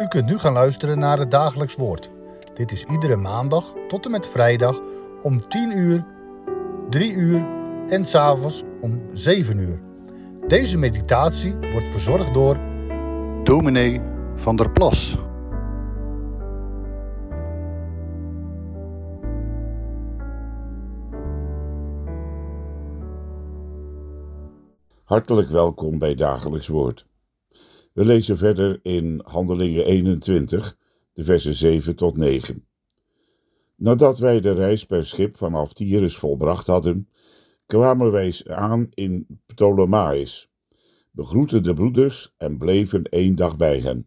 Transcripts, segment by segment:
U kunt nu gaan luisteren naar het dagelijks woord. Dit is iedere maandag tot en met vrijdag om 10 uur, 3 uur en s'avonds om 7 uur. Deze meditatie wordt verzorgd door Dominee van der Plas. Hartelijk welkom bij Dagelijks Woord. We lezen verder in Handelingen 21, de versen 7 tot 9. Nadat wij de reis per schip vanaf Tyrus volbracht hadden, kwamen wij aan in Ptolemaïs, begroetten de broeders en bleven één dag bij hen.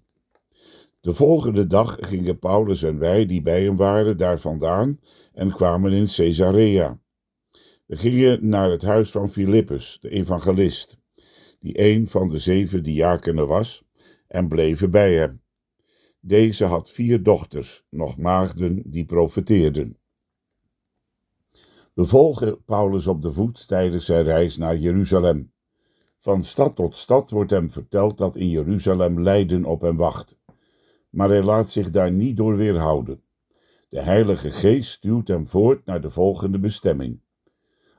De volgende dag gingen Paulus en wij die bij hem waren daar vandaan en kwamen in Caesarea. We gingen naar het huis van Filippus, de evangelist, die een van de zeven diakenen was, en bleven bij hem. Deze had vier dochters, nog maagden, die profeteerden. We volgen Paulus op de voet tijdens zijn reis naar Jeruzalem. Van stad tot stad wordt hem verteld dat in Jeruzalem lijden op hem wacht. Maar hij laat zich daar niet door weerhouden. De Heilige Geest stuurt hem voort naar de volgende bestemming.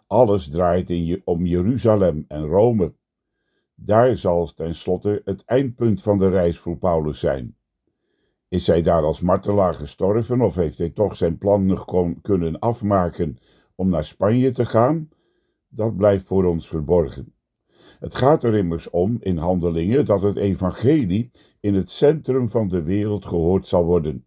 Alles draait om Jeruzalem en Rome. Daar zal tenslotte het eindpunt van de reis voor Paulus zijn. Is hij daar als martelaar gestorven of heeft hij toch zijn plan nog kunnen afmaken om naar Spanje te gaan? Dat blijft voor ons verborgen. Het gaat er immers om in handelingen dat het evangelie in het centrum van de wereld gehoord zal worden.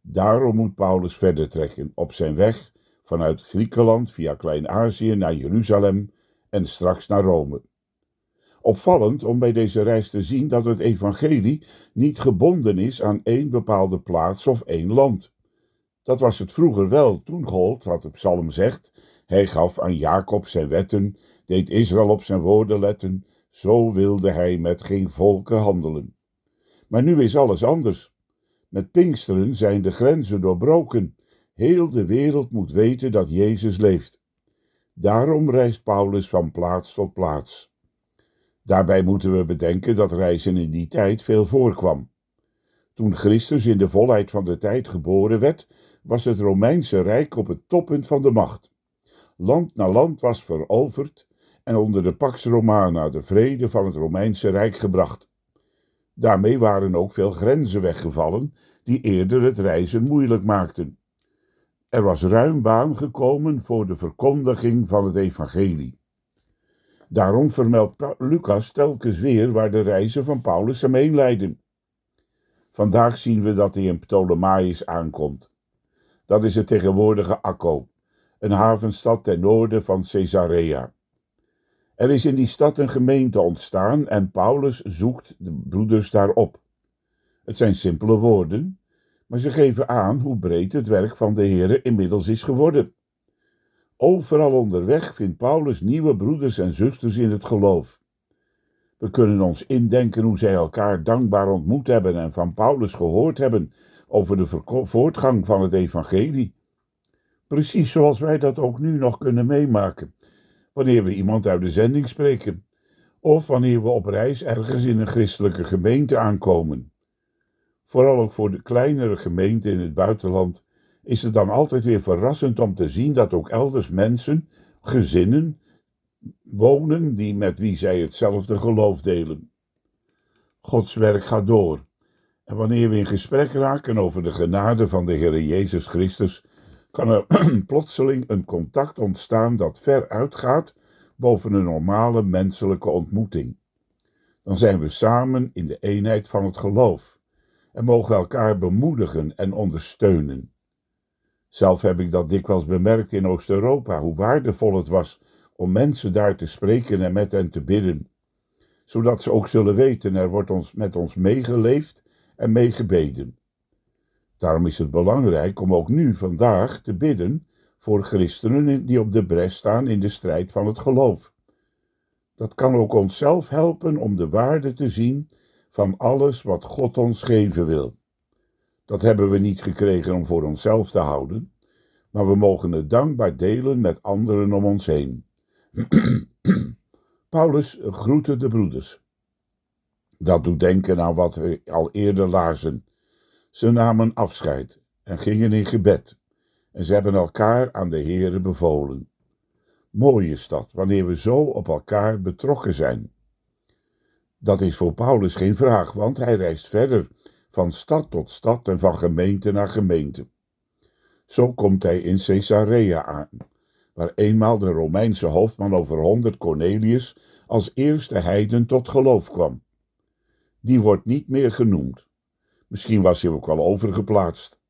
Daarom moet Paulus verder trekken op zijn weg vanuit Griekenland via Klein-Azië naar Jeruzalem en straks naar Rome. Opvallend om bij deze reis te zien dat het evangelie niet gebonden is aan één bepaalde plaats of één land. Dat was het vroeger wel, toen gold wat de psalm zegt, hij gaf aan Jacob zijn wetten, deed Israël op zijn woorden letten, zo wilde hij met geen volken handelen. Maar nu is alles anders. Met Pinksteren zijn de grenzen doorbroken. Heel de wereld moet weten dat Jezus leeft. Daarom reist Paulus van plaats tot plaats. Daarbij moeten we bedenken dat reizen in die tijd veel voorkwam. Toen Christus in de volheid van de tijd geboren werd, was het Romeinse Rijk op het toppunt van de macht. Land na land was veroverd en onder de Pax Romana de vrede van het Romeinse Rijk gebracht. Daarmee waren ook veel grenzen weggevallen die eerder het reizen moeilijk maakten. Er was ruim baan gekomen voor de verkondiging van het evangelie. Daarom vermeldt Lucas telkens weer waar de reizen van Paulus hem heen leiden. Vandaag zien we dat hij in Ptolemaïs aankomt. Dat is het tegenwoordige Akko, een havenstad ten noorden van Caesarea. Er is in die stad een gemeente ontstaan en Paulus zoekt de broeders daarop. Het zijn simpele woorden, maar ze geven aan hoe breed het werk van de Heere inmiddels is geworden. Overal onderweg vindt Paulus nieuwe broeders en zusters in het geloof. We kunnen ons indenken hoe zij elkaar dankbaar ontmoet hebben en van Paulus gehoord hebben over de voortgang van het evangelie. Precies zoals wij dat ook nu nog kunnen meemaken, wanneer we iemand uit de zending spreken, of wanneer we op reis ergens in een christelijke gemeente aankomen. Vooral ook voor de kleinere gemeenten in het buitenland is het dan altijd weer verrassend om te zien dat ook elders mensen, gezinnen, wonen die met wie zij hetzelfde geloof delen. Gods werk gaat door. En wanneer we in gesprek raken over de genade van de Heer Jezus Christus, kan er plotseling een contact ontstaan dat ver uitgaat boven een normale menselijke ontmoeting. Dan zijn we samen in de eenheid van het geloof en mogen elkaar bemoedigen en ondersteunen. Zelf heb ik dat dikwijls bemerkt in Oost-Europa, hoe waardevol het was om mensen daar te spreken en met hen te bidden, zodat ze ook zullen weten er wordt ons, met ons meegeleefd en meegebeden. Daarom is het belangrijk om ook nu, vandaag, te bidden voor christenen die op de bres staan in de strijd van het geloof. Dat kan ook onszelf helpen om de waarde te zien van alles wat God ons geven wil. Dat hebben we niet gekregen om voor onszelf te houden, maar we mogen het dankbaar delen met anderen om ons heen. Paulus groette de broeders. Dat doet denken aan wat we al eerder lazen. Ze namen afscheid en gingen in gebed. En ze hebben elkaar aan de Heere bevolen. Mooi is dat, wanneer we zo op elkaar betrokken zijn. Dat is voor Paulus geen vraag, want hij reist verder, van stad tot stad en van gemeente naar gemeente. Zo komt hij in Caesarea aan, waar eenmaal de Romeinse hoofdman over honderd Cornelius als eerste heiden tot geloof kwam. Die wordt niet meer genoemd. Misschien was hij ook wel overgeplaatst.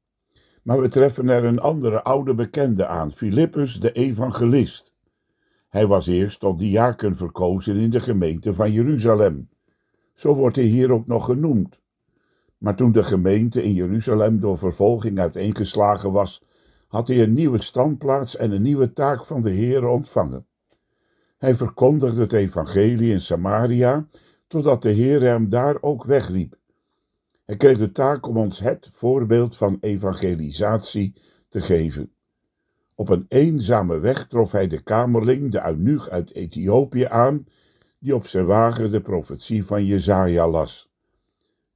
Maar we treffen er een andere oude bekende aan, Filippus de evangelist. Hij was eerst tot diaken verkozen in de gemeente van Jeruzalem. Zo wordt hij hier ook nog genoemd. Maar toen de gemeente in Jeruzalem door vervolging uiteengeslagen was, had hij een nieuwe standplaats en een nieuwe taak van de Heer ontvangen. Hij verkondigde het evangelie in Samaria, totdat de Heer hem daar ook wegriep. Hij kreeg de taak om ons het voorbeeld van evangelisatie te geven. Op een eenzame weg trof hij de kamerling, de eunuch uit Ethiopië, aan, die op zijn wagen de profetie van Jezaja las.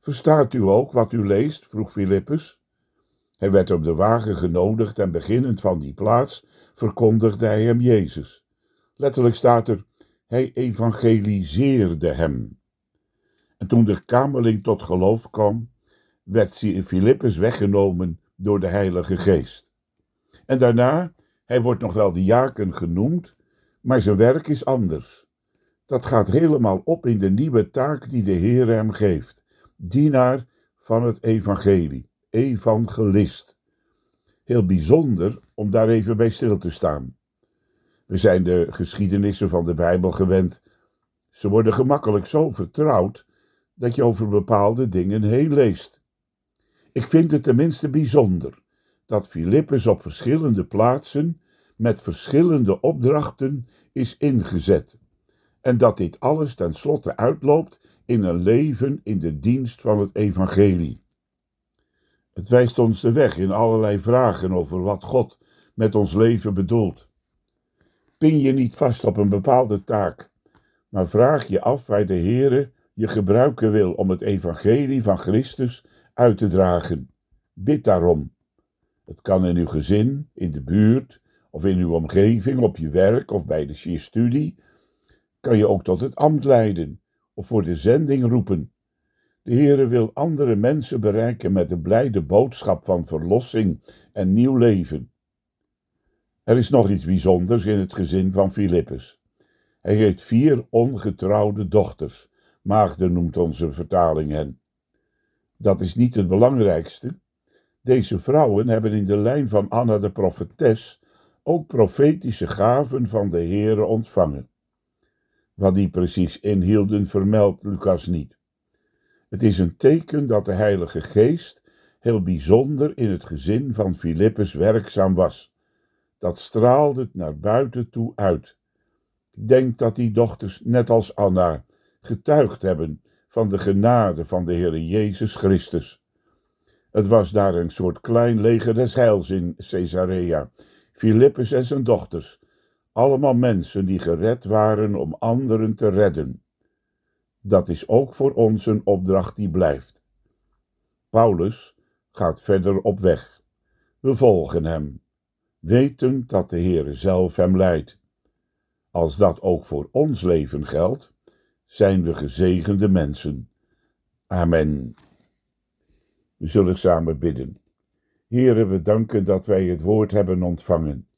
Verstaat u ook wat u leest? vroeg Filippus. Hij werd op de wagen genodigd en beginnend van die plaats verkondigde hij hem Jezus. Letterlijk staat er, hij evangeliseerde hem. En toen de kamerling tot geloof kwam, werd Filippus weggenomen door de Heilige Geest. En daarna, hij wordt nog wel diaken genoemd, maar zijn werk is anders. Dat gaat helemaal op in de nieuwe taak die de Heer hem geeft. Dienaar van het evangelie, evangelist. Heel bijzonder om daar even bij stil te staan. We zijn de geschiedenissen van de Bijbel gewend. Ze worden gemakkelijk zo vertrouwd dat je over bepaalde dingen heen leest. Ik vind het tenminste bijzonder dat Filippus op verschillende plaatsen met verschillende opdrachten is ingezet en dat dit alles tenslotte uitloopt in een leven in de dienst van het evangelie. Het wijst ons de weg in allerlei vragen over wat God met ons leven bedoelt. Pin je niet vast op een bepaalde taak, maar vraag je af waar de Heere je gebruiken wil om het evangelie van Christus uit te dragen. Bid daarom. Het kan in uw gezin, in de buurt of in uw omgeving, op je werk of bij de studie. Kan je ook tot het ambt leiden of voor de zending roepen. De Heere wil andere mensen bereiken met de blijde boodschap van verlossing en nieuw leven. Er is nog iets bijzonders in het gezin van Filippus. Hij heeft vier ongetrouwde dochters, maagden noemt onze vertaling hen. Dat is niet het belangrijkste. Deze vrouwen hebben in de lijn van Anna de profetes ook profetische gaven van de Heere ontvangen. Wat die precies inhielden, vermeldt Lucas niet. Het is een teken dat de Heilige Geest heel bijzonder in het gezin van Filippus werkzaam was. Dat straalde het naar buiten toe uit. Ik denk dat die dochters, net als Anna, getuigd hebben van de genade van de Heer Jezus Christus. Het was daar een soort klein leger des heils in Caesarea. Filippus en zijn dochters, allemaal mensen die gered waren om anderen te redden. Dat is ook voor ons een opdracht die blijft. Paulus gaat verder op weg. We volgen hem, wetend dat de Heere zelf hem leidt. Als dat ook voor ons leven geldt, zijn we gezegende mensen. Amen. We zullen samen bidden. Heere, we danken dat wij het woord hebben ontvangen.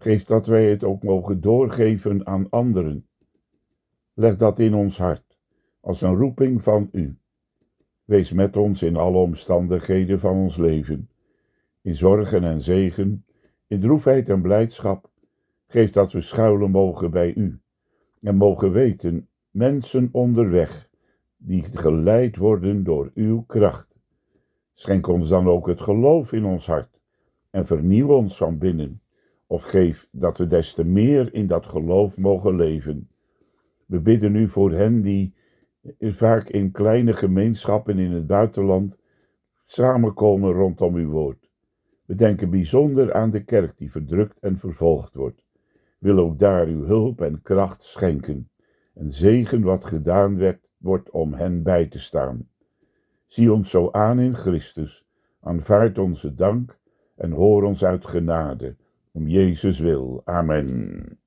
Geef dat wij het ook mogen doorgeven aan anderen. Leg dat in ons hart, als een roeping van U. Wees met ons in alle omstandigheden van ons leven, in zorgen en zegen, in droefheid en blijdschap. Geef dat we schuilen mogen bij U en mogen weten mensen onderweg, die geleid worden door uw kracht. Schenk ons dan ook het geloof in ons hart en vernieuw ons van binnen, of geef dat we des te meer in dat geloof mogen leven. We bidden u voor hen die vaak in kleine gemeenschappen in het buitenland samenkomen rondom uw woord. We denken bijzonder aan de kerk die verdrukt en vervolgd wordt. Wil ook daar uw hulp en kracht schenken en zegen wat gedaan werd, wordt om hen bij te staan. Zie ons zo aan in Christus Aanvaard onze dank en hoor ons uit genade. Om Jezus wil. Amen.